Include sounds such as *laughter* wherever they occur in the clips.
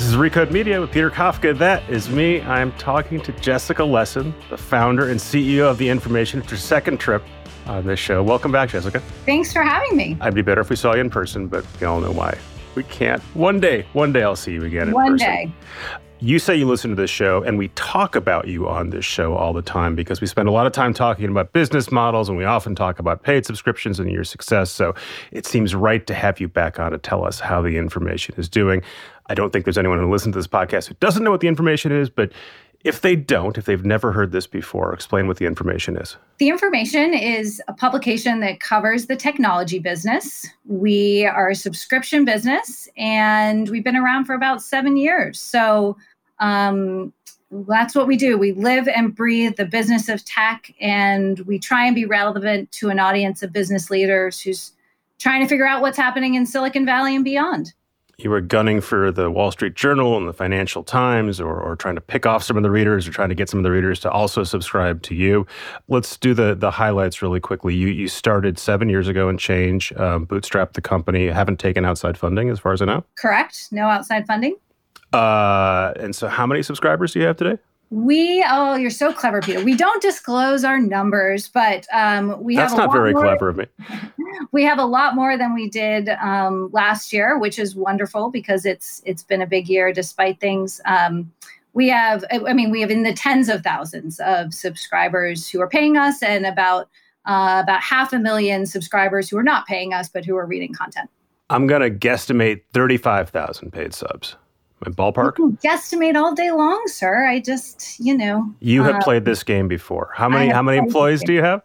This is Recode Media with Peter Kafka. That is me. I'm talking to Jessica Lessin, the founder and CEO of The Information. It's her second trip on this show. Welcome back, Jessica. Thanks for having me. I'd be better if we saw you in person, but we all know why. We can't. One day, one day I'll see you again in One person. day. You say you listen to this show, and we talk about you on this show all the time because we spend a lot of time talking about business models, and we often talk about paid subscriptions and your success. So it seems right to have you back on to tell us how the information is doing. I don't think there's anyone who listens to this podcast who doesn't know what the information is, but if they don't, if they've never heard this before, explain what the information is. The information is a publication that covers the technology business. We are a subscription business and we've been around for about seven years. So um, that's what we do. We live and breathe the business of tech and we try and be relevant to an audience of business leaders who's trying to figure out what's happening in Silicon Valley and beyond. You were gunning for the Wall Street Journal and the Financial Times, or, or trying to pick off some of the readers, or trying to get some of the readers to also subscribe to you. Let's do the the highlights really quickly. You you started seven years ago and change, um, bootstrapped the company, haven't taken outside funding, as far as I know. Correct? No outside funding. Uh, and so, how many subscribers do you have today? We oh, you're so clever, Peter. We don't disclose our numbers, but um, we That's have a not lot very more, clever of me. *laughs* We have a lot more than we did um, last year, which is wonderful because it's it's been a big year despite things. Um, we have, I mean, we have in the tens of thousands of subscribers who are paying us, and about uh, about half a million subscribers who are not paying us but who are reading content. I'm gonna guesstimate thirty-five thousand paid subs. My ballpark. You guesstimate all day long, sir. I just, you know, You have uh, played this game before. How many how many employees do you have?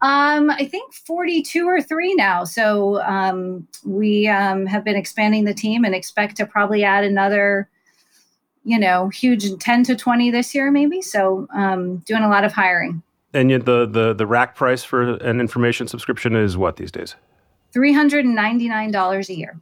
Um, I think 42 or three now. So um, we um, have been expanding the team and expect to probably add another, you know, huge 10 to 20 this year, maybe. So um, doing a lot of hiring. And yet the the the rack price for an information subscription is what these days? $399 a year.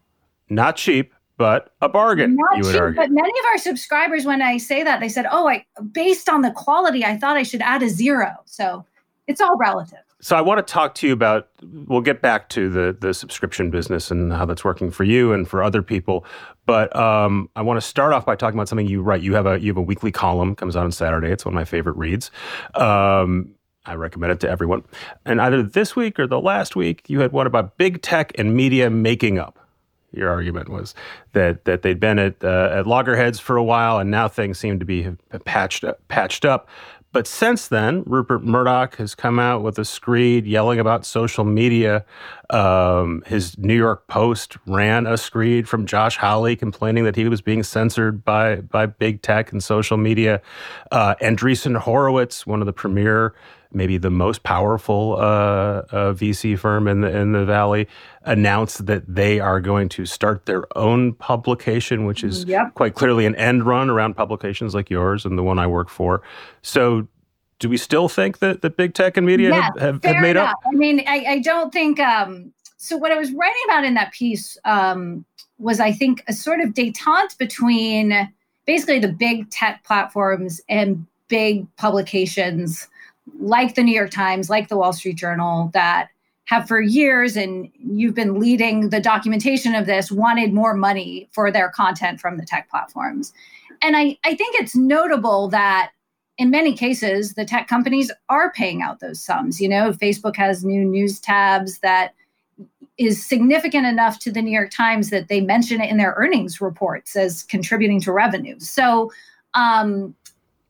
Not cheap, but a bargain. Not you would cheap, argue. but many of our subscribers, when I say that, they said, "Oh, I based on the quality, I thought I should add a zero." So it's all relative. So I want to talk to you about. We'll get back to the the subscription business and how that's working for you and for other people. But um, I want to start off by talking about something you write. You have a you have a weekly column comes out on Saturday. It's one of my favorite reads. Um, I recommend it to everyone. And either this week or the last week, you had one about big tech and media making up. Your argument was that that they'd been at uh, at loggerheads for a while, and now things seem to be patched up, patched up. But since then, Rupert Murdoch has come out with a screed yelling about social media. Um, his New York Post ran a screed from Josh Hawley complaining that he was being censored by by big tech and social media. Uh, Andreessen Horowitz, one of the premier, maybe the most powerful uh, uh, VC firm in the in the valley, announced that they are going to start their own publication, which is Yep. quite clearly an end run around publications like yours and the one I work for. So, do we still think that, that big tech and media have, have, have made enough. up? I mean, I, I don't think. Um, so what I was writing about in that piece um, was, I think, a sort of détente between basically the big tech platforms and big publications like the New York Times, like the Wall Street Journal, that have for years, and you've been leading the documentation of this, wanted more money for their content from the tech platforms. And I, I think it's notable that in many cases, the tech companies are paying out those sums. You know, Facebook has new news tabs that is significant enough to the New York Times that they mention it in their earnings reports as contributing to revenue. So, um,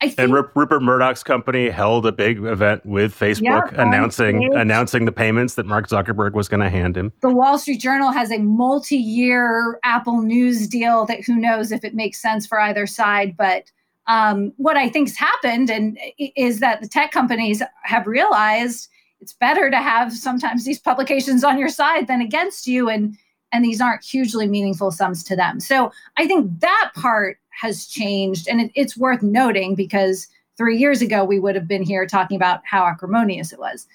think And Rup- Rupert Murdoch's company held a big event with Facebook Yeah, announcing stage. announcing the payments that Mark Zuckerberg was going to hand him. the Wall Street Journal has a multi-year Apple News deal that who knows if it makes sense for either side. But um, what I think's happened and is that the tech companies have realized it's better to have sometimes these publications on your side than against you. And and these aren't hugely meaningful sums to them. So I think that part has changed. And it, it's worth noting because three years ago, we would have been here talking about how acrimonious it was.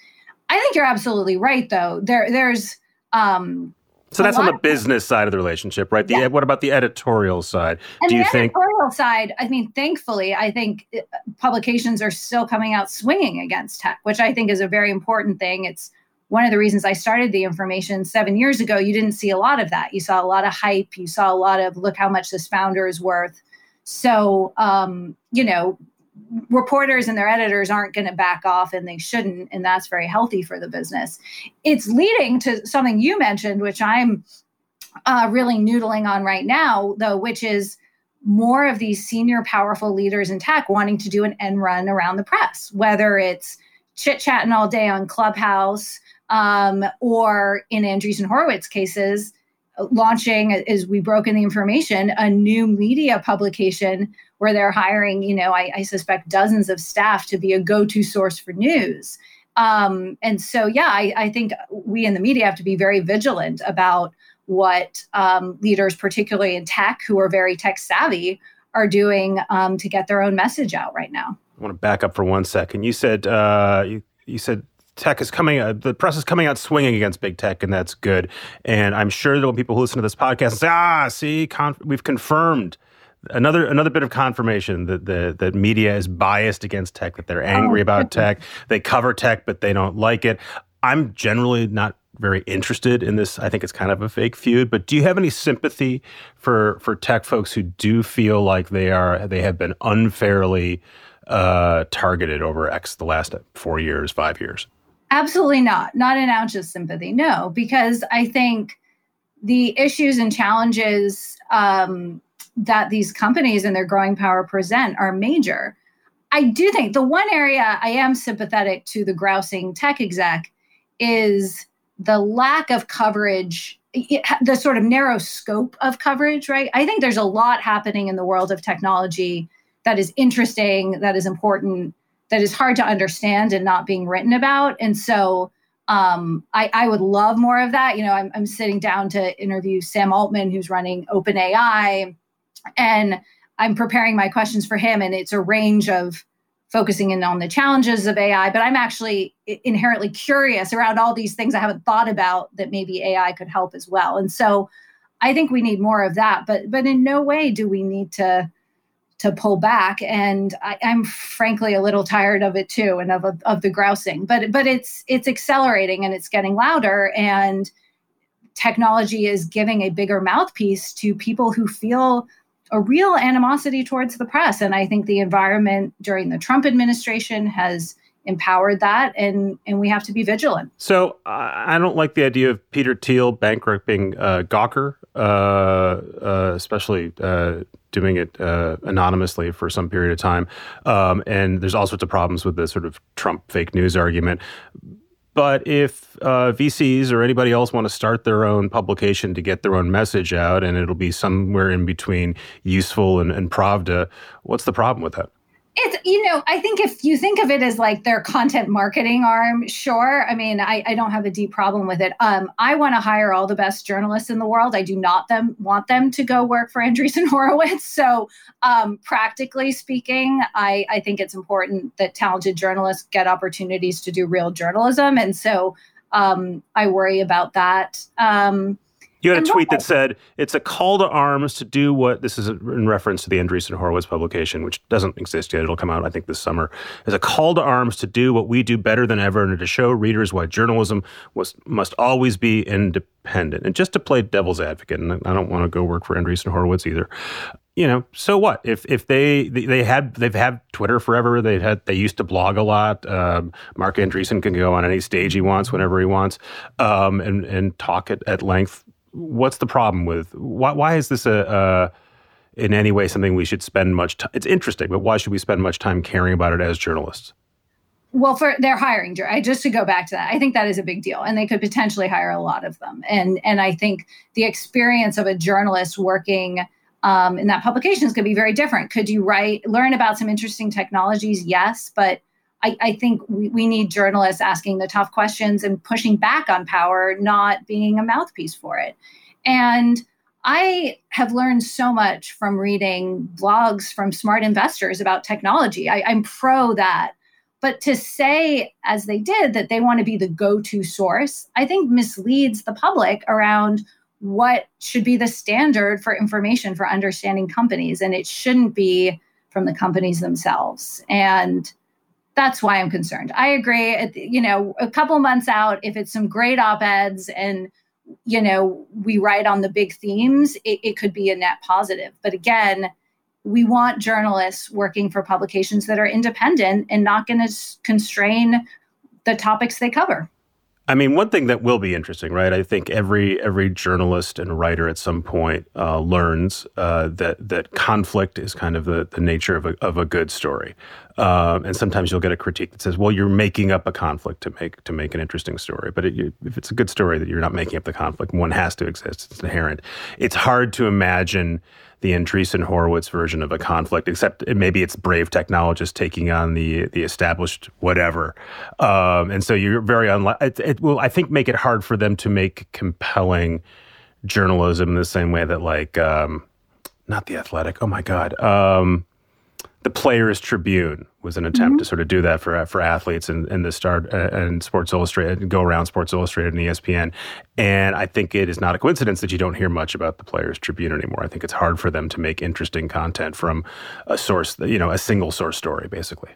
I think you're absolutely right, though. There, there's um, so that's on the business side of the relationship, right? The, yeah. What about the editorial side? And Do you the think editorial side? I mean, thankfully, I think uh, publications are still coming out swinging against tech, which I think is a very important thing. It's one of the reasons I started the information seven years ago. You didn't see a lot of that. You saw a lot of hype. You saw a lot of look how much this founder is worth. So, um, you know, reporters and their editors aren't going to back off and they shouldn't and that's very healthy for the business. It's leading to something you mentioned which i'm uh, really noodling on right now though which is more of these senior powerful leaders in tech wanting to do an end run around the press whether it's chit chatting all day on clubhouse um, or in andreessen horowitz cases launching as we broke in the information a new media publication where they're hiring, you know, I, I suspect dozens of staff to be a go-to source for news. Um, and so, yeah, I, I, think we in the media have to be very vigilant about what um, leaders, particularly in tech, who are very tech savvy, are doing um, to get their own message out right now. I want to back up for one second. You said uh, you, you said tech is coming uh, the press is coming out swinging against big tech and that's good and i'm sure there will be people who listen to this podcast and say ah see con- we've confirmed another another bit of confirmation that the that media is biased against tech, that they're angry oh, about tech, they cover tech, but they don't like it. I'm generally not very interested in this. I think it's kind of a fake feud. But do you have any sympathy for for tech folks who do feel like they are they have been unfairly uh, targeted over X the last four years, five years? Absolutely not. Not an ounce of sympathy. No, because I think the issues and challenges um, that these companies and their growing power present are major. I do think the one area I am sympathetic to the grousing tech exec is the lack of coverage, the sort of narrow scope of coverage, right? I think there's a lot happening in the world of technology that is interesting, that is important, that is hard to understand and not being written about. And so um, I, I, would love more of that. You know, I'm, I'm sitting down to interview Sam Altman, who's running OpenAI and I'm preparing my questions for him, and it's a range of focusing in on the challenges of AI, but I'm actually inherently curious around all these things I haven't thought about that maybe AI could help as well. And so I think we need more of that, but but in no way do we need to to pull back. And I, am frankly a little tired of it too, and of, of the grousing. But but it's it's accelerating and it's getting louder, and technology is giving a bigger mouthpiece to people who feel a real animosity towards the press. And I think the environment during the Trump administration has empowered that and and we have to be vigilant so uh, i don't like the idea of peter thiel bankrupting uh, gawker uh, uh especially uh, doing it uh, anonymously for some period of time um, and there's all sorts of problems with the sort of trump fake news argument but if uh, VCs or anybody else want to start their own publication to get their own message out, and it'll be somewhere in between useful and, and Pravda, what's the problem with that? It's, you know, I think if you think of it as like their content marketing arm, sure. I mean, I, I don't have a deep problem with it. Um, I want to hire all the best journalists in the world. I do not them want them to go work for *laughs* Andreessen Horowitz. So, um, practically speaking, I, I think it's important that talented journalists get opportunities to do real journalism. And so um, I worry about that. Um, you had a tweet that said it's a call to arms to do what this is in reference to the Andreessen Horowitz publication, which doesn't exist yet. It'll come out, I think, this summer. Is a call to arms to do what we do better than ever and to show readers why journalism was must always be independent. And just to play devil's advocate, and I don't want to go work for Andreessen Horowitz either. You know, so what if if they they had they've had Twitter forever? They had they used to blog a lot. Um, Marc Andreessen can go on any stage he wants whenever he wants, um, and and talk at, at length what's the problem with why, why is this a, in any way something we should spend much time it's interesting but why should we spend much time caring about it as journalists? Well for their hiring just to go back to that i think that is a big deal and they could potentially hire a lot of them and and i think the experience of a journalist working um, in that publication is going to be very different. Could you write learn about some interesting technologies? Yes but I, I think we, we need journalists asking the tough questions and pushing back on power, not being a mouthpiece for it. And I have learned so much from reading blogs from smart investors about technology. I, I'm pro that. But to say, as they did, that they want to be the go to source, I think misleads the public around what should be the standard for information for understanding companies. And it shouldn't be from the companies themselves. And that's why I'm concerned. I agree. You know, a couple months out, if it's some great op eds and you know we write on the big themes, it, it could be a net positive. But again, we want journalists working for publications that are independent and not going to constrain the topics they cover. I mean, one thing that will be interesting, right? I think every every journalist and writer at some point uh, learns uh, that that conflict is kind of the, the nature of a of a good story, um, and sometimes you'll get a critique that says, "Well, you're making up a conflict to make to make an interesting story." But it, you, if it's a good story, that you're not making up the conflict, one has to exist. It's inherent. It's hard to imagine the Andreessen Horowitz version of a conflict, except maybe it's brave technologists taking on the the established whatever. Um, and so you're very unlikely. It, it, will, I think, make it hard for them to make compelling journalism in the same way that, like, um, not the Athletic. Oh my God. Um, the Players Tribune was an attempt mm-hmm. to sort of do that for for athletes and, and the start uh, and Sports Illustrated and go around Sports Illustrated and ESPN. And I think it is not a coincidence that you don't hear much about the Players Tribune anymore. I think it's hard for them to make interesting content from a source, you know, a single source story, basically.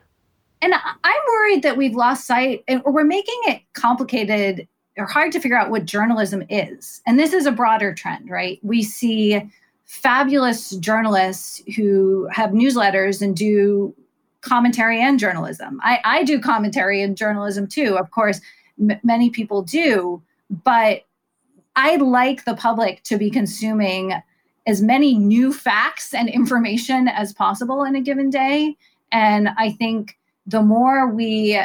And I'm worried that we've lost sight, or we're making it complicated or hard to figure out what journalism is. And this is a broader trend, right? We see fabulous journalists who have newsletters and do commentary and journalism. I, I do commentary and journalism too. Of course, m- many people do, but I like the public to be consuming as many new facts and information as possible in a given day. And I think the more we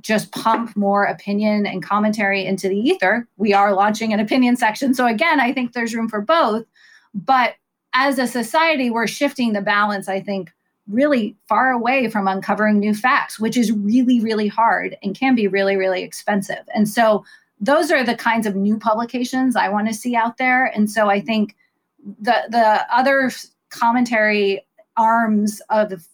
just pump more opinion and commentary into the ether, we are launching an opinion section. So again, I think there's room for both. But as a society, we're shifting the balance, I think, really far away from uncovering new facts, which is really, really hard and can be really, really expensive. And so those are the kinds of new publications I want to see out there. And so I think the the other commentary arms of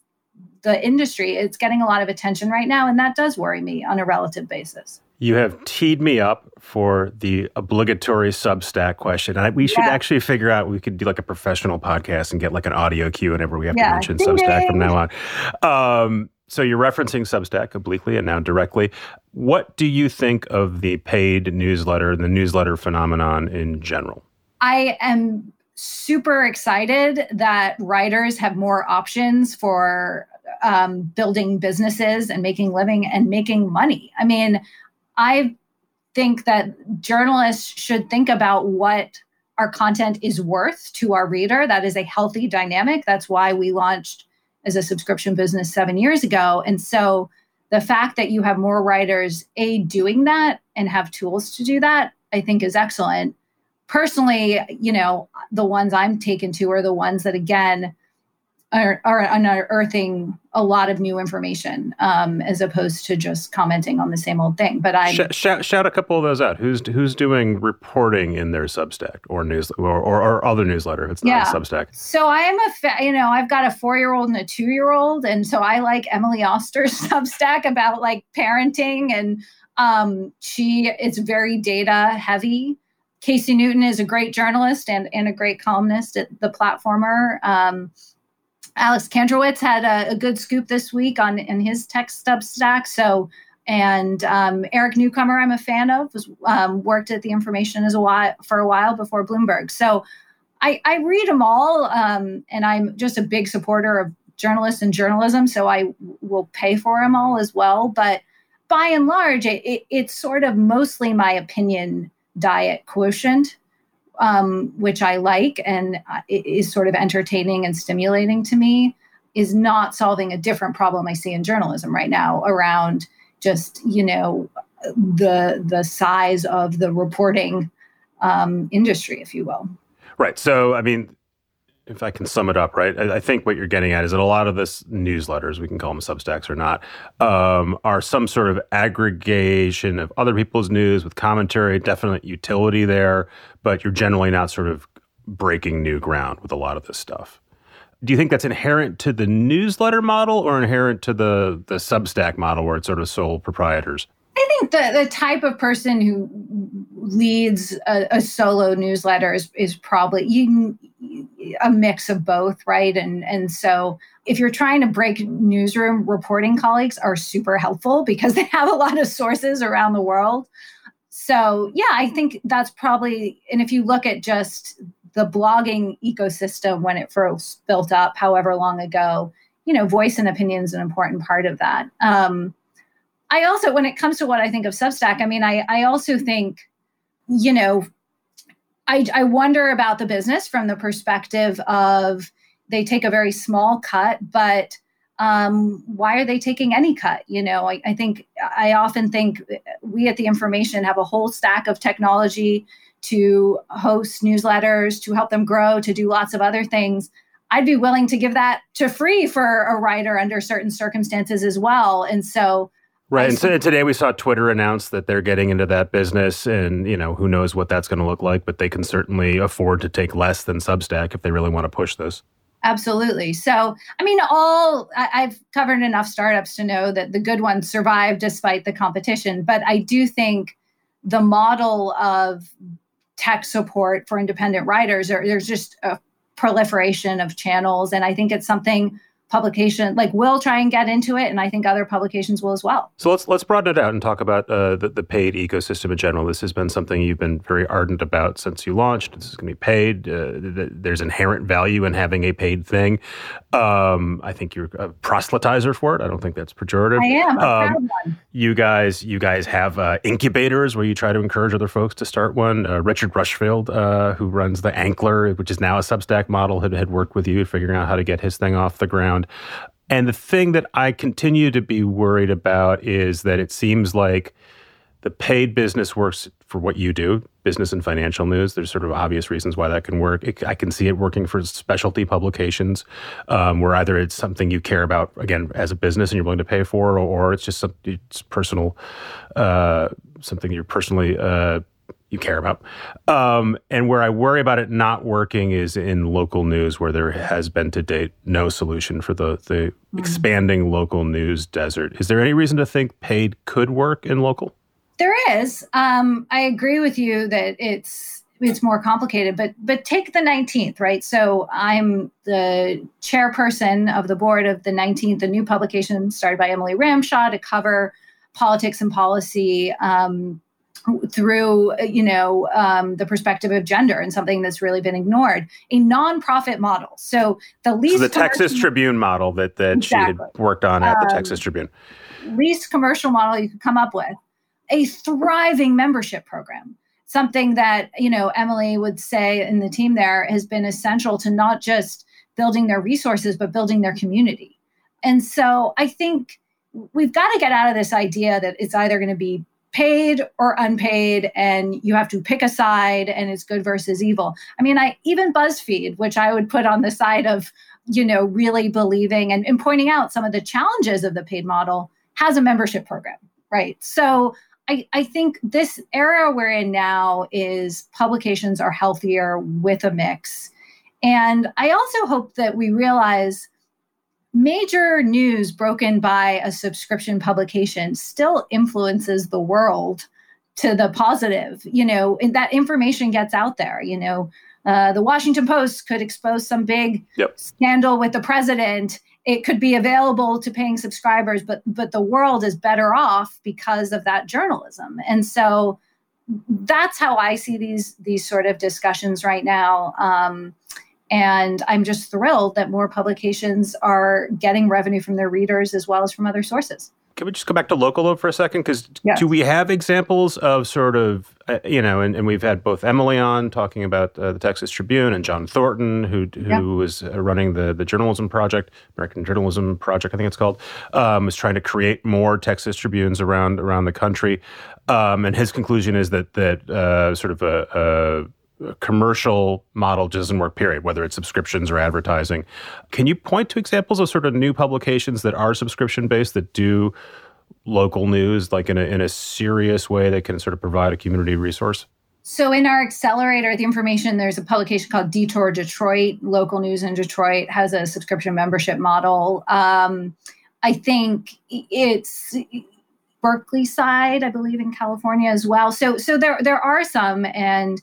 the industry, it's getting a lot of attention right now, and that does worry me on a relative basis. You have teed me up for the obligatory Substack question. And we should yeah. actually figure out we could do like a professional podcast and get like an audio cue whenever we have yeah. to mention Ding Substack from now on. Um, so you're referencing Substack obliquely and now directly. What do you think of the paid newsletter, the newsletter phenomenon in general? I am super excited that writers have more options for um, building businesses and making living and making money. I mean, I think that journalists should think about what our content is worth to our reader. That is a healthy dynamic. That's why we launched as a subscription business seven years ago. And so the fact that you have more writers, A, doing that and have tools to do that, I think is excellent. Personally, you know, the ones I'm taken to are the ones that, again, are, are unearthing a lot of new information um, as opposed to just commenting on the same old thing. But I Sh- shout, shout a couple of those out. Who's who's doing reporting in their Substack or news or, or, or other newsletter? It's not yeah. Substack. So I am a fa- you know I've got a four year old and a two year old, and so I like Emily Oster's *laughs* Substack about like parenting, and um, she is very data heavy. Casey Newton is a great journalist and, and a great columnist at the Platformer. Um, Alex Kantrowitz had a, a, good scoop this week on in his tech Substack. So, and um, Eric Newcomer, I'm a fan of, was um, worked at the Information as a while for a while before Bloomberg. So, I, I read them all, um, and I'm just a big supporter of journalists and journalism. So I will pay for them all as well. But by and large, it, it, it's sort of mostly my opinion diet quotient um, which I like and uh, is sort of entertaining and stimulating to me, is not solving a different problem I see in journalism right now around just you know the the size of the reporting um, industry, if you will. Right. So, I mean, if I can sum it up, right? I, I, think what you're getting at is that a lot of this newsletters, we can call them Substacks or not, um, are some sort of aggregation of other people's news with commentary, definite utility there, but you're generally not sort of breaking new ground with a lot of this stuff. Do you think that's inherent to the newsletter model or inherent to the the Substack model where it's sort of sole proprietors? I think the, the type of person who leads a, a solo newsletter is, is probably you, a mix of both, right? And and so if you're trying to break newsroom reporting colleagues are super helpful because *laughs* they have a lot of sources around the world. So yeah, I think that's probably and if you look at just the blogging ecosystem when it first built up, however long ago, you know, voice and opinion is an important part of that. Um, I also, when it comes to what I think of Substack, I mean, I, I also think, you know, I, I wonder about the business from the perspective of they take a very small cut, but um, why are they taking any cut? You know, I, I think I often think we at the information have a whole stack of technology to host newsletters, to help them grow, to do lots of other things. I'd be willing to give that to free for a writer under certain circumstances as well. And so Right. And so today we saw Twitter announce that they're getting into that business and, you know, who knows what that's going to look like, but they can certainly afford to take less than Substack if they really want to push this. Absolutely. So, I mean, all I, have covered enough startups to know that the good ones survive despite the competition. But I do think the model of tech support for independent writers, or there's just a proliferation of channels. And I think it's something publication like will try and get into it and i think other publications will as well. So let's let's broaden it out and talk about uh, the, the paid ecosystem in general. This has been something you've been very ardent about since you launched. This is going to be paid uh, there's inherent value in having a paid thing. Um, i think you're a proselytizer for it. I don't think that's pejorative. I am. Um, one. you guys you guys have uh, incubators where you try to encourage other folks to start one. Uh, richard rushfield uh, who runs the ankler which is now a substack model had, had worked with you figuring out how to get his thing off the ground around. And the thing that I continue to be worried about is that it seems like the paid business works for what you do, business and financial news. There's sort of obvious reasons why that can work. It, I can see it working for specialty publications, um, where either it's something you care about again as a business and you're willing to pay for, or, or it's just some, it's personal, uh, something you're personally uh, you care about. Um, and where I worry about it not working is in local news, where there has been to date no solution for the the mm-hmm. expanding local news desert. Is there any reason to think paid could work in local? There is. Um, I agree with you that it's it's more complicated, but but take the 19th, right? So I'm the chairperson of the board of the 19th, a new publication started by Emily Ramshaw to cover politics and policy. Um, through you know um, the perspective of gender and something that's really been ignored. A nonprofit model. So the least so the texas tribune model that that exactly. she had worked on at um, the texas tribune. least commercial model you could come up with. A thriving membership program. Something that you know emily would say in the team there has been essential to not just building their resources but building their community. And so i think we've got to get out of this idea that it's either going to be paid or unpaid and you have to pick a side and it's good versus evil. I mean i even buzzfeed which i would put on the side of you know really believing and, and pointing out some of the challenges of the paid model has a membership program right? So I, I think this era we're in now is publications are healthier with a mix. And i also hope that we realize major news broken by a subscription publication still influences the world to the positive you know and that information gets out there you know. Uh, the washington post could expose some big yep. scandal with the president. It could be available to paying subscribers but but the world is better off because of that journalism. And so that's how i see these these sort of discussions right now. Um, and I'm just thrilled that more publications are getting revenue from their readers as well as from other sources. Can we just go back to local though for a second? Because yes. do we have examples of sort of, uh, you know, and, and, we've had both Emily on talking about uh, the Texas Tribune and John Thornton, who who was uh, running the the journalism project, American Journalism Project, I think it's called, um, is trying to create more Texas Tribunes around around the country. Um, and his conclusion is that that uh, sort of a, a commercial model doesn't work, period, whether it's subscriptions or advertising. Can you point to examples of sort of new publications that are subscription based that do local news like in a, in a serious way that can sort of provide a community resource? So in our accelerator, the information, there's a publication called Detour Detroit. Local news in Detroit has a subscription membership model. Um, I think it's Berkeleyside, I believe, in California as well. So so there there are some, and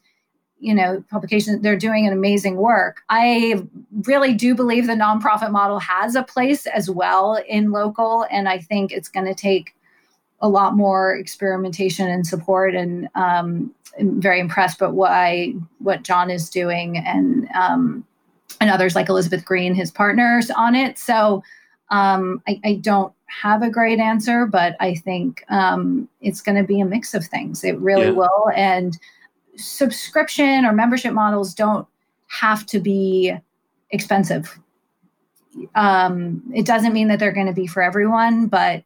you know publications they're doing an amazing work. I really do believe the nonprofit model has a place as well in local and i think it's going to take a lot more experimentation and support and um, I'm very impressed by what I, what john is doing and um, and others like elizabeth green his partners on it. So um, I, I, don't have a great answer but i think um, it's going to be a mix of things. It really yeah. will and subscription or membership models don't have to be expensive. Um, it doesn't mean that they're going to be for everyone, but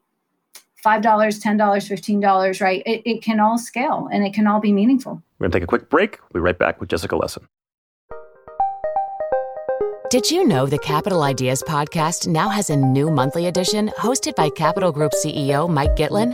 $5, $10, $15, right? It, it can all scale and it can all be meaningful. We're going to take a quick break. We'll be right back with Jessica Lessin. Did you know the Capital Ideas podcast now has a new monthly edition hosted by Capital Group CEO Mike Gitlin?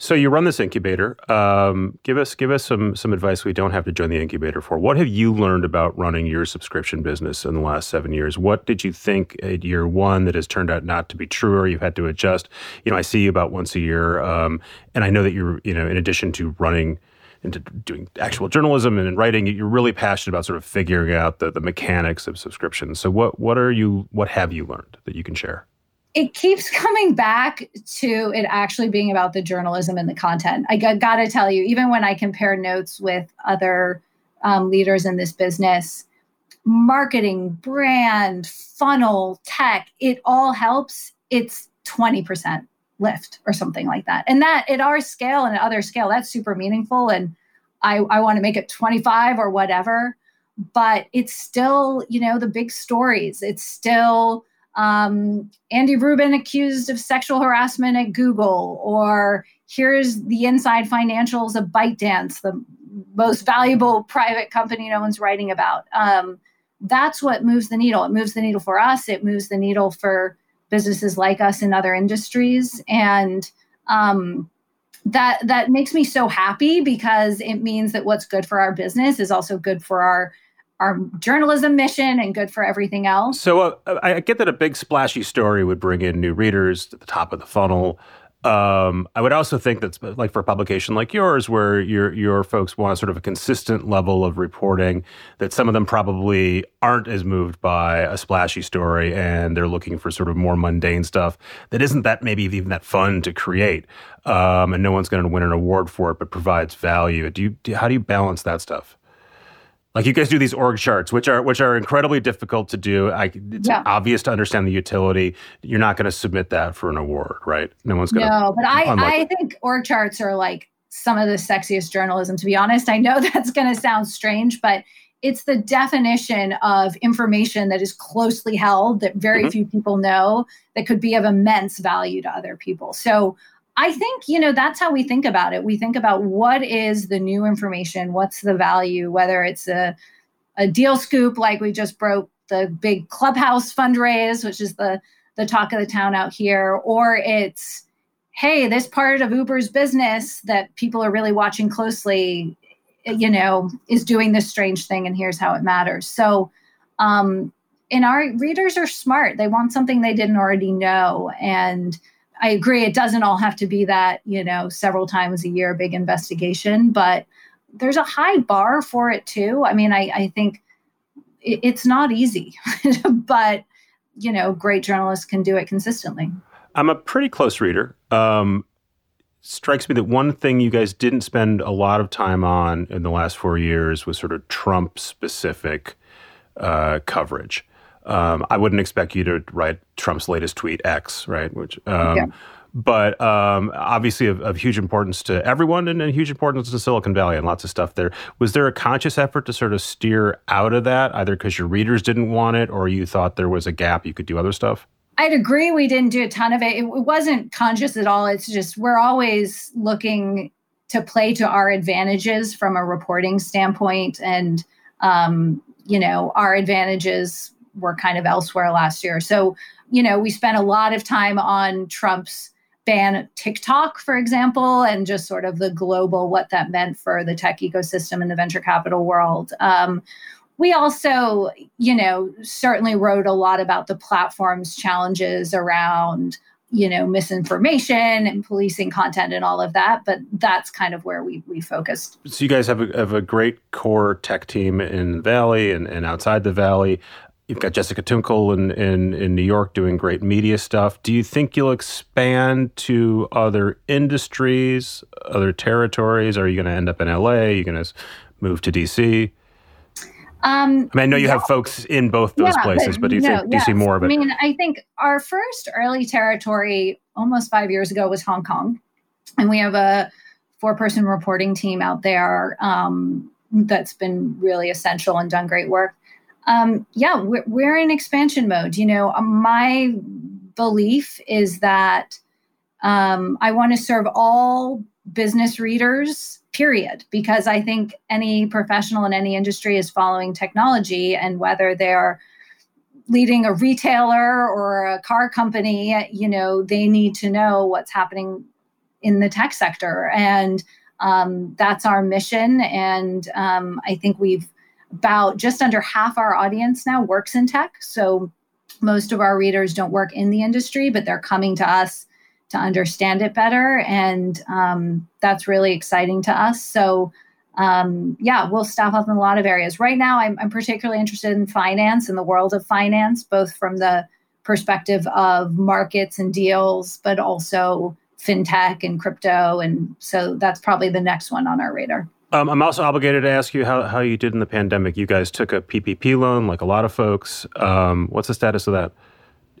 So you run this incubator. Um, give us give us some some advice we don't have to join the incubator for. What have you learned about running your subscription business in the last seven years? What did you think at year one that has turned out not to be true, or you've had to adjust? You know, I see you about once a year, um, and I know that you're you know in addition to running into doing actual journalism and writing, you're really passionate about sort of figuring out the the mechanics of subscriptions. So what what are you what have you learned that you can share? It keeps coming back to it actually being about the journalism and the content. I got, got to tell you, even when I compare notes with other um, leaders in this business, marketing, brand, funnel, tech, it all helps. It's 20% lift or something like that. And that at our scale and at other scale, that's super meaningful. And I, I want to make it 25 or whatever. But it's still, you know, the big stories. It's still um, Andy Rubin accused of sexual harassment at Google, or here's the inside financials of ByteDance, the most valuable *laughs* private company no one's writing about. Um, that's what moves the needle. It moves the needle for us. It moves the needle for businesses like us in other industries, and um, that that makes me so happy because it means that what's good for our business is also good for our our journalism mission and good for everything else. So uh, I get that a big splashy story would bring in new readers at the top of the funnel. Um, I would also think that, like for a publication like yours, where your your folks want sort of a consistent level of reporting, that some of them probably aren't as moved by a splashy story, and they're looking for sort of more mundane stuff that isn't that maybe even that fun to create, um, and no one's going to win an award for it, but provides value. Do you do, how do you balance that stuff? Like you guys do these org charts, which are which are incredibly difficult to do. I, it's yeah. obvious to understand the utility. You're not going to submit that for an award, right? No one's going to. No, but I I think org charts are like some of the sexiest journalism. To be honest, I know *laughs* that's going to sound strange, but it's the definition of information that is closely held that very mm-hmm. few people know that could be of immense value to other people. So I think, you know, that's how we think about it. We think about what is the new information, what's the value, whether it's a, a deal scoop like we just broke the big clubhouse fundraise, which is the the talk of the town out here, or it's hey, this part of Uber's business that people are really watching closely, you know, is doing this strange thing, and here's how it matters. So, um, and our readers are smart; they want something they didn't already know, and I agree, it doesn't all have to be that, you know, several times a year big investigation, but there's a high bar for it too. I mean, I, I think it, it's not easy, *laughs* but, you know, great journalists can do it consistently. I'm a pretty close reader. Um, strikes me that one thing you guys didn't spend a lot of time on in the last four years was sort of Trump specific uh, coverage. Um, I wouldn't expect you to write Trump's latest tweet X, right? Which, um, yeah. but um, obviously of, of, huge importance to everyone and, and, huge importance to Silicon Valley and lots of stuff there. Was there a conscious effort to sort of steer out of that, either because your readers didn't want it or you thought there was a gap you could do other stuff? I'd agree we didn't do a ton of it. It, it wasn't conscious at all. It's just we're always looking to play to our advantages from a reporting standpoint and um, you know our advantages were kind of elsewhere last year. So, you know, we spent a lot of time on Trump's ban TikTok, for example, and just sort of the global what that meant for the tech ecosystem and the venture capital world. Um, we also, you know, certainly wrote a lot about the platform's challenges around you know misinformation and policing content and all of that but that's kind of where we we focused so you guys have a, have a great core tech team in the valley and, and outside the valley You've got Jessica Toonkel in, in, in New York doing great media stuff. Do you think you'll expand to other industries, other territories? Are you going to end up in LA? Are you going to move to DC? Um, I mean, I know you have folks in both those yeah, places, but, but do you no, think do you see more of it? I mean, I think our first early territory almost five years ago was Hong Kong, and we have a four-person reporting team out there um, that's been really essential and done great work um, yeah, we're, we're in expansion mode. You know, my belief is that um, I want to serve all business readers, period, because I think any professional in any industry is following technology, and whether they're leading a retailer or a car company, you know, they need to know what's happening in the tech sector. And um, that's our mission. And um, I think we've about just under half our audience now works in tech. So most of our readers don't work in the industry, but they're coming to us to understand it better. And um, that's really exciting to us. So, um, yeah, we'll staff up in a lot of areas. Right now, I'm, I'm particularly interested in finance and the world of finance, both from the perspective of markets and deals, but also fintech and crypto. And so that's probably the next one on our radar. Um, I'm also obligated to ask you how, how you did in the pandemic. You guys took a PPP loan, like a lot of folks. Um, what's the status of that?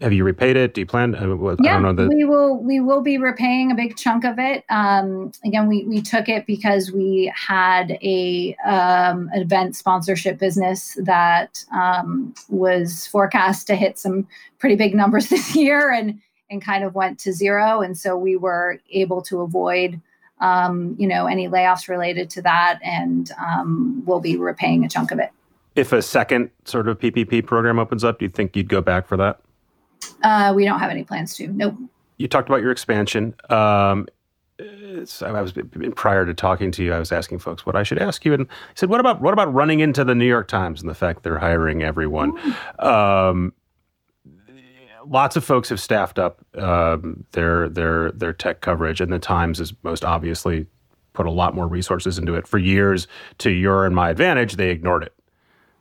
Have you repaid it? Do you plan? Uh, yeah, the... we will. We will be repaying a big chunk of it. Um, again, we we took it because we had a um, event sponsorship business that um, was forecast to hit some pretty big numbers *laughs* this year, and and kind of went to zero. And so we were able to avoid um, you know, any layoffs related to that, and um, we'll be repaying a chunk of it. If a second sort of PPP program opens up, do you think you'd go back for that? Uh, we don't have any plans to. Nope. You talked about your expansion. Um, I was prior to talking to you, I was asking folks what I should ask you, and I said, "What about what about running into the New York Times and the fact they're hiring everyone?" Um, lots of folks have staffed up um, their their their tech coverage, and the Times has most obviously put a lot more resources into it. For years, to your and my advantage, they ignored it.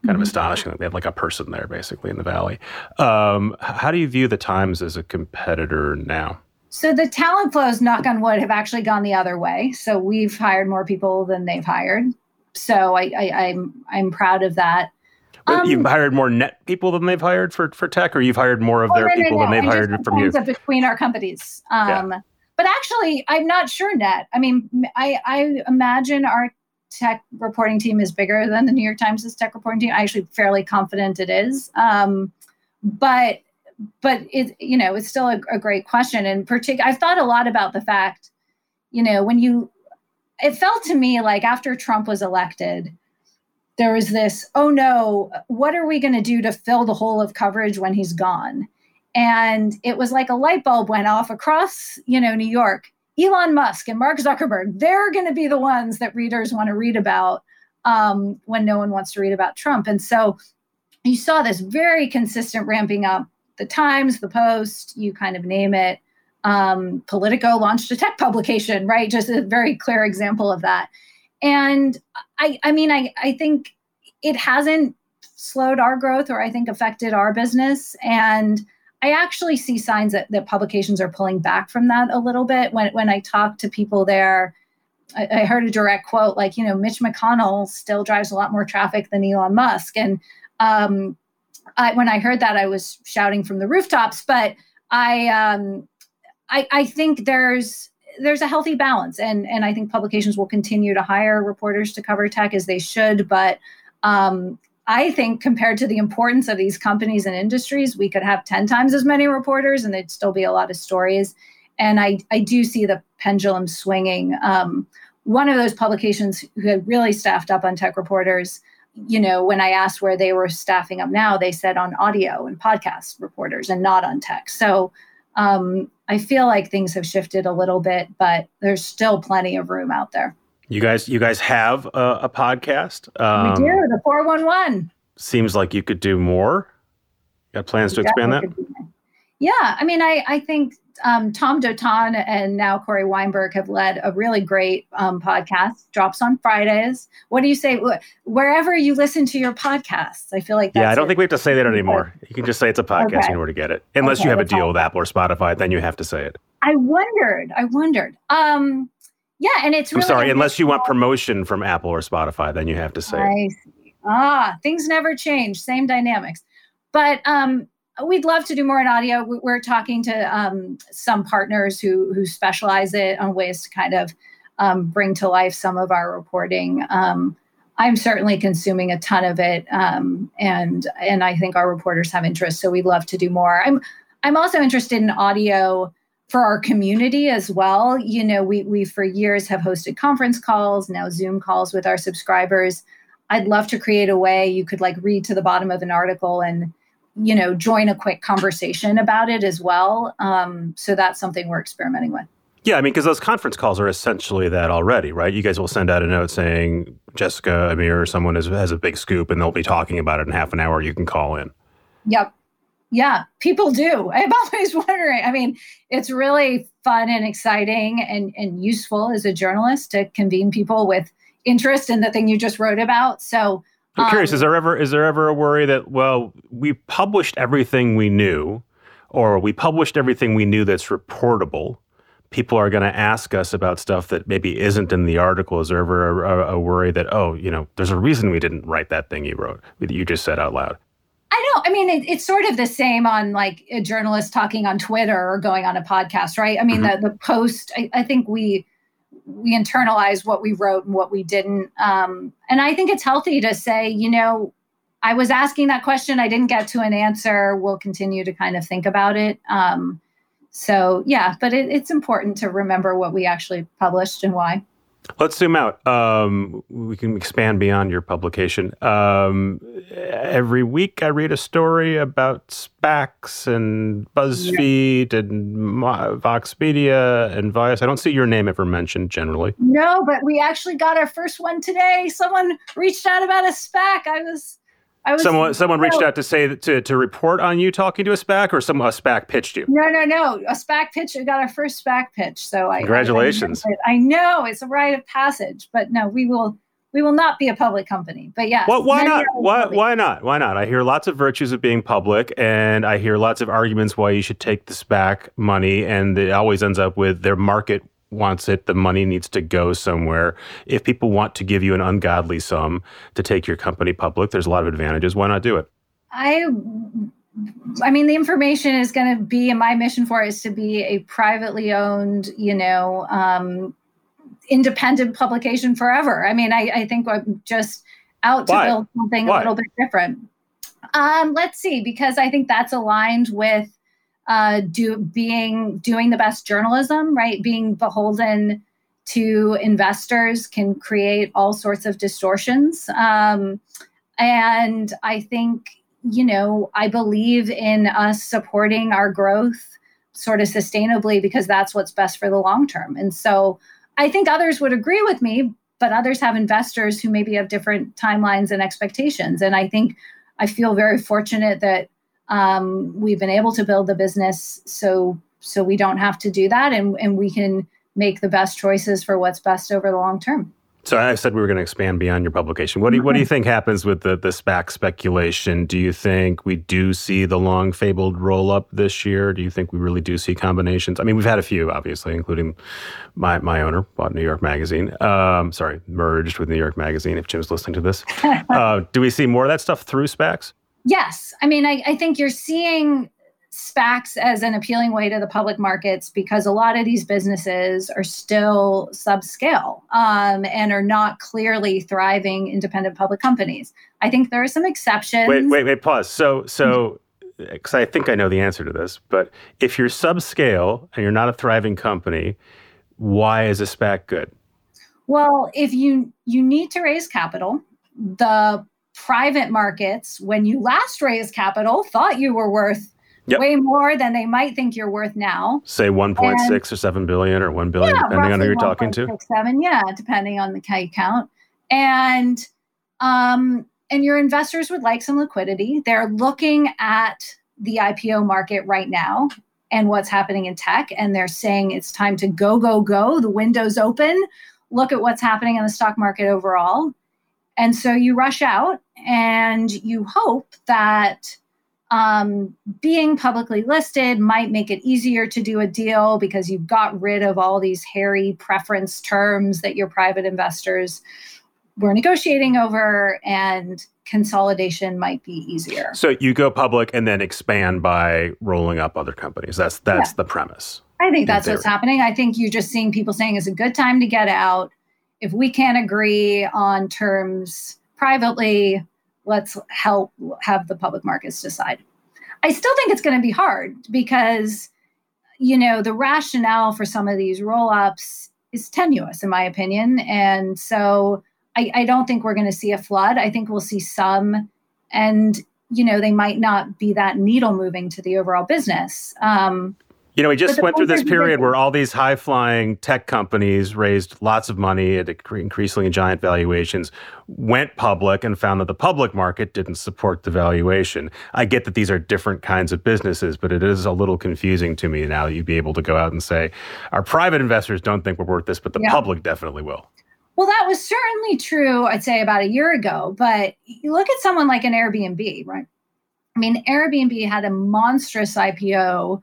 Kind mm-hmm. of astonishing that they had like a person there basically in the valley. Um, how do you view the Times as a competitor now? So the talent flows, knock on wood, have actually gone the other way. So we've hired more people than they've hired. So I, I, I'm I'm proud of that. Um, you've hired more net people than they've hired for, for tech, or you've hired more of oh, their no, people no, no. than they've hired from you? Between our companies. Um, yeah. But actually, I'm not sure net. I mean, I, I imagine our tech reporting team is bigger than the New York Times' tech reporting team. I'm actually fairly confident it is. Um, but but it you know it's still a, a great question. And particular, I've thought a lot about the fact, you know, when you it felt to me like after Trump was elected, there was this, oh no, what are we going to do to fill the hole of coverage when he's gone? And it was like a light bulb went off across, you know, New York. Elon Musk and Mark Zuckerberg, they're going to be the ones that readers want to read about um, when no one wants to read about Trump. And so you saw this very consistent ramping up. The Times, the Post, you kind of name it. Um, Politico launched a tech publication, right? Just a very clear example of that. And I, I mean, I, I think it hasn't slowed our growth or I think affected our business. And I actually see signs that, that publications are pulling back from that a little bit. When, when I talk to people there, I, I heard a direct quote like, you know, Mitch McConnell still drives a lot more traffic than Elon Musk. And um, I, when I heard that, I was shouting from the rooftops. But I, um, I, I think there's there's a healthy balance, and and I think publications will continue to hire reporters to cover tech as they should. But um, I think compared to the importance of these companies and industries, we could have 10 times as many reporters and there'd still be a lot of stories. And I, I do see the pendulum swinging. Um, one of those publications who had really staffed up on tech reporters, you know, when I asked where they were staffing up now, they said on audio and podcast reporters and not on tech. So um, I feel like things have shifted a little bit, but there's still plenty of room out there. You guys, you guys have a, a podcast. Um, we do the four one one. Seems like you could do more. You Got plans to expand that? Yeah, I mean, I I think um, Tom Dotan and now Cory Weinberg have led a really great um, podcast. Drops on Fridays. What do you say? Wherever you listen to your podcasts, I feel like yeah. I don't think we have to say that *laughs* anymore. You can just say it's a podcast. Okay. You know where to get it, unless okay, you have a deal with Apple or Spotify. Then you have to say it. I wondered. I wondered. Um, yeah, and it's really I'm sorry, unless you want promotion from Apple or Spotify, then you have to say. I see. Ah, things never change. Same dynamics. But um, we'd love to do more in audio. We're talking to um, some partners who who specialize it on ways to kind of um, bring to life some of our reporting. Um, I'm certainly consuming a ton of it, um, and and I think our reporters have interest. So we'd love to do more. I'm I'm also interested in audio for our community as well. You know, we we for years have hosted conference calls, now Zoom calls with our subscribers. I'd love to create a way you could like read to the bottom of an article and you know join a quick conversation about it as well. Um, so that's something we're experimenting with. Yeah, I mean, because those conference calls are essentially that already, right? You guys will send out a note saying Jessica Amir or someone has, has a big scoop, and they'll be talking about it in half an hour. You can call in. Yep, yeah, people do. *laughs* I'm always wondering. I mean, it's really fun and exciting and, and useful as a journalist to convene people with interest in the thing you just wrote about. So I'm um, curious, is there ever is there ever a worry that, well, we published everything we knew, or we published everything we knew that's reportable? People are going to ask us about stuff that maybe isn't in the article. Is there ever a, a, a worry that, oh, you know, there's a reason we didn't write that thing you wrote, that you just said out loud? I don't. I mean, it, it's sort of the same on like a journalist talking on Twitter or going on a podcast, right? I mean, mm-hmm. the the post. I, I, think we we internalize what we wrote and what we didn't, um, and I think it's healthy to say, you know, I was asking that question, I didn't get to an answer. We'll continue to kind of think about it. Um, so yeah, but it, it's important to remember what we actually published and why. Let's zoom out. Um, we can expand beyond your publication. Um, every week, I read a story about SPACs and BuzzFeed yeah. and Vox Media and Vice. I don't see your name ever mentioned generally. No, but we actually got our first one today. Someone reached out about a SPAC. I was was, someone someone reached out to say to to report on you talking to a SPAC, or some a SPAC pitched you. No, no, no. A SPAC pitch. We got our first SPAC pitch. So I congratulations. I, I, know it's a rite of passage, but no, we will we will not be a public company. But yeah, well, why not? Why why not? Why not? I hear lots of virtues of being public, and I hear lots of arguments why you should take the SPAC money, and it always ends up with their market wants it, the money needs to go somewhere. If people want to give you an ungodly sum to take your company public, there's a lot of advantages. Why not do it? I I mean, the information is going to be, and my mission for it is to be a privately owned, you know, um, independent publication forever. I mean, I, I think I'm just out to Why? build something Why? a little bit different. Um, let's see, because I think that's aligned with uh, do being doing the best journalism, right? Being beholden to investors can create all sorts of distortions. Um, and I think, you know, I believe in us supporting our growth sort of sustainably because that's what's best for the long term. And so I think others would agree with me, but others have investors who maybe have different timelines and expectations. And I think I feel very fortunate that um, we've been able to build the business so so we don't have to do that and, and we can make the best choices for what's best over the long term. So I said we were going to expand beyond your publication. What do you, what do you think happens with the the SPAC speculation? Do you think we do see the long fabled roll up this year? Do you think we really do see combinations? I mean, we've had a few, obviously, including my my owner bought New York Magazine. Um, sorry, merged with New York Magazine. If Jim's listening to this, *laughs* uh, do we see more of that stuff through SPACs? Yes. I mean, I, I think you're seeing SPACs as an appealing way to the public markets because a lot of these businesses are still subscale um, and are not clearly thriving independent public companies. I think there are some exceptions. Wait, wait, wait, pause. So, so, because I think I know the answer to this, but if you're subscale and you're not a thriving company, why is a SPAC good? Well, if you you need to raise capital, the private markets, when you last raised capital, thought you were worth Yep. way more than they might think you're worth now. Say 1.6 or 7 billion or 1 billion, yeah, depending on who you're talking to. Seven, yeah, depending on the K count. And um, and your investors would like some liquidity. They're looking at the IPO market right now and what's happening in tech, and they're saying it's time to go, go, go. The window's open. Look at what's happening in the stock market overall. And so you rush out and you hope that um, being publicly listed might make it easier to do a deal because you've got rid of all these hairy preference terms that your private investors were negotiating over and consolidation might be easier. So you go public and then expand by rolling up other companies. That's that's yeah. the premise. I think that's what's happening. I think you're just seeing people saying it's a good time to get out. If we can't agree on terms privately, let's help have the public markets decide. I still think it's going to be hard because, you know, the rationale for some of these roll ups is tenuous, in my opinion. And so I, I don't think we're going to see a flood. I think we'll see some, and, you know, they might not be that needle moving to the overall business. Um, you know, we just went through this period where all these high flying tech companies raised lots of money at increasingly giant valuations, went public, and found that the public market didn't support the valuation. I get that these are different kinds of businesses, but it is a little confusing to me now that you'd be able to go out and say, our private investors don't think we're worth this, but the yeah. public definitely will. Well, that was certainly true, I'd say, about a year ago. But you look at someone like an Airbnb, right? I mean, Airbnb had a monstrous IPO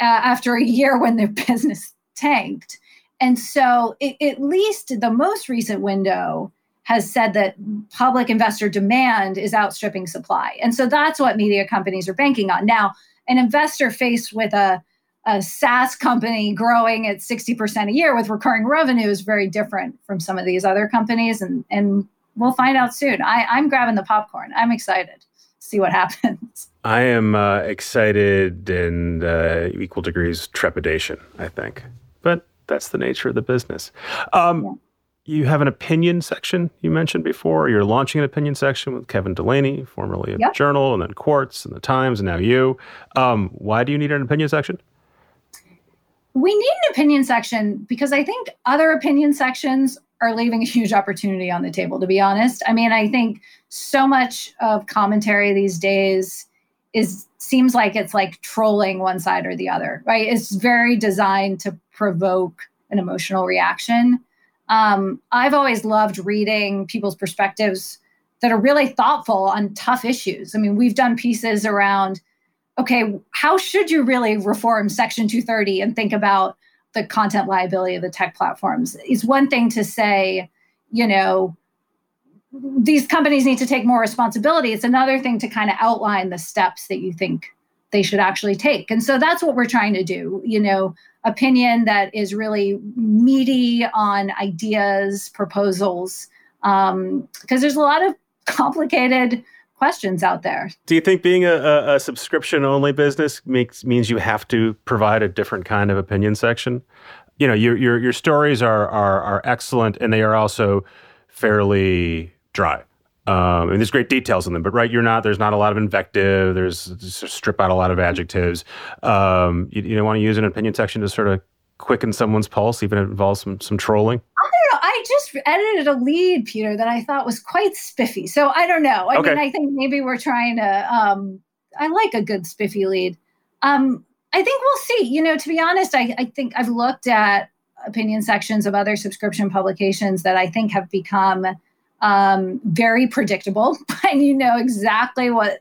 uh, after a year when their *laughs* business tanked. And so, it, at least the most recent window has said that public investor demand is outstripping supply. And so that's what media companies are banking on. Now, an investor faced with a, a SaaS company growing at 60% a year with recurring revenue is very different from some of these other companies. And, and we'll find out soon. I, I'm grabbing the popcorn. I'm excited see what *laughs* happens. I am uh, excited in uh, equal degrees trepidation, I think. But that's the nature of the business. Um, yeah. You have an opinion section you mentioned before. You're launching an opinion section with Kevin Delaney, formerly of yep. Journal and then Quartz and the Times, and now you. Um, why do you need an opinion section? We need an opinion section because I think other opinion sections are leaving a huge opportunity on the table, to be honest. I mean, I think so much of commentary these days is seems like it's like trolling one side or the other, right? It's very designed to provoke an emotional reaction. Um, I've always loved reading people's perspectives that are really thoughtful on tough issues. I mean, we've done pieces around, okay, how should you really reform Section 230 and think about the content liability of the tech platforms. It's one thing to say, you know, these companies need to take more responsibility. It's another thing to kind of outline the steps that you think they should actually take. And so that's what we're trying to do, you know, opinion that is really meaty on ideas, proposals, because um, there's a lot of *laughs* complicated questions out there. Do you think being a, a, subscription only business makes means you have to provide a different kind of opinion section? You know, your your your stories are are are excellent, and they are also fairly dry. Um, and there's great details in them, but right, you're not. There's not a lot of invective. There's strip out a lot of adjectives. Um, you, you don't want to use an opinion section to sort of quicken someone's pulse, even if it involves some some trolling. I just edited a lead, Peter, that I thought was quite spiffy. So I don't know. I okay. mean, I think maybe we're trying to. Um, I like a good spiffy lead. Um, I think we'll see. You know, to be honest, I, I think I've looked at opinion sections of other subscription publications that I think have become um, very predictable, *laughs* and you know exactly what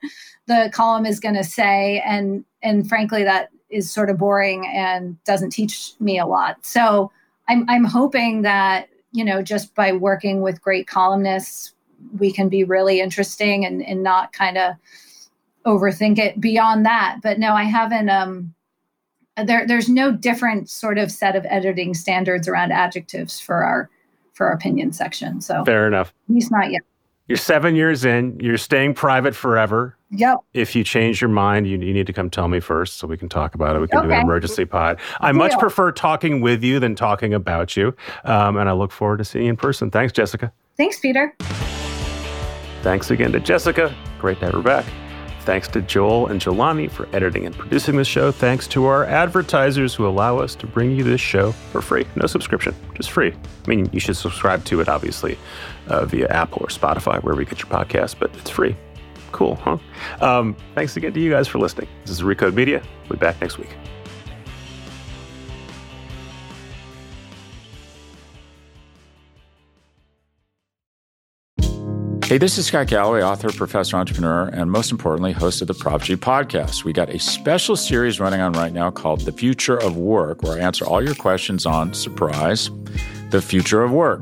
the column is going to say, and and frankly, that is sort of boring and doesn't teach me a lot. So I'm I'm hoping that you know, just by working with great columnists, we can be really interesting and, and not kind of overthink it beyond that. But no, I haven't. Um, there, there's no different sort of set of editing standards around adjectives for our for our opinion section. So fair enough. He's not yet. You're seven years in. You're staying private forever. Yep. If you change your mind, you, you need to come tell me first so we can talk about it. We can okay. do an emergency pod. I much prefer talking with you than talking about you. Um, and I look forward to seeing you in person. Thanks, Jessica. Thanks, Peter. Thanks again to Jessica. Great to have her back. Thanks to Joel and Jelani for editing and producing this show. Thanks to our advertisers who allow us to bring you this show for free. No subscription, just free. I mean, you should subscribe to it, obviously, uh, via Apple or Spotify, wherever you get your podcast, but it's free. Cool, huh? Um, thanks again to you guys for listening. This is Recode Media. We'll be back next week. Hey, this is Scott Galloway, author, professor, entrepreneur, and most importantly, host of the Prop G podcast. We got a special series running on right now called The Future of Work, where I answer all your questions on surprise, the future of work.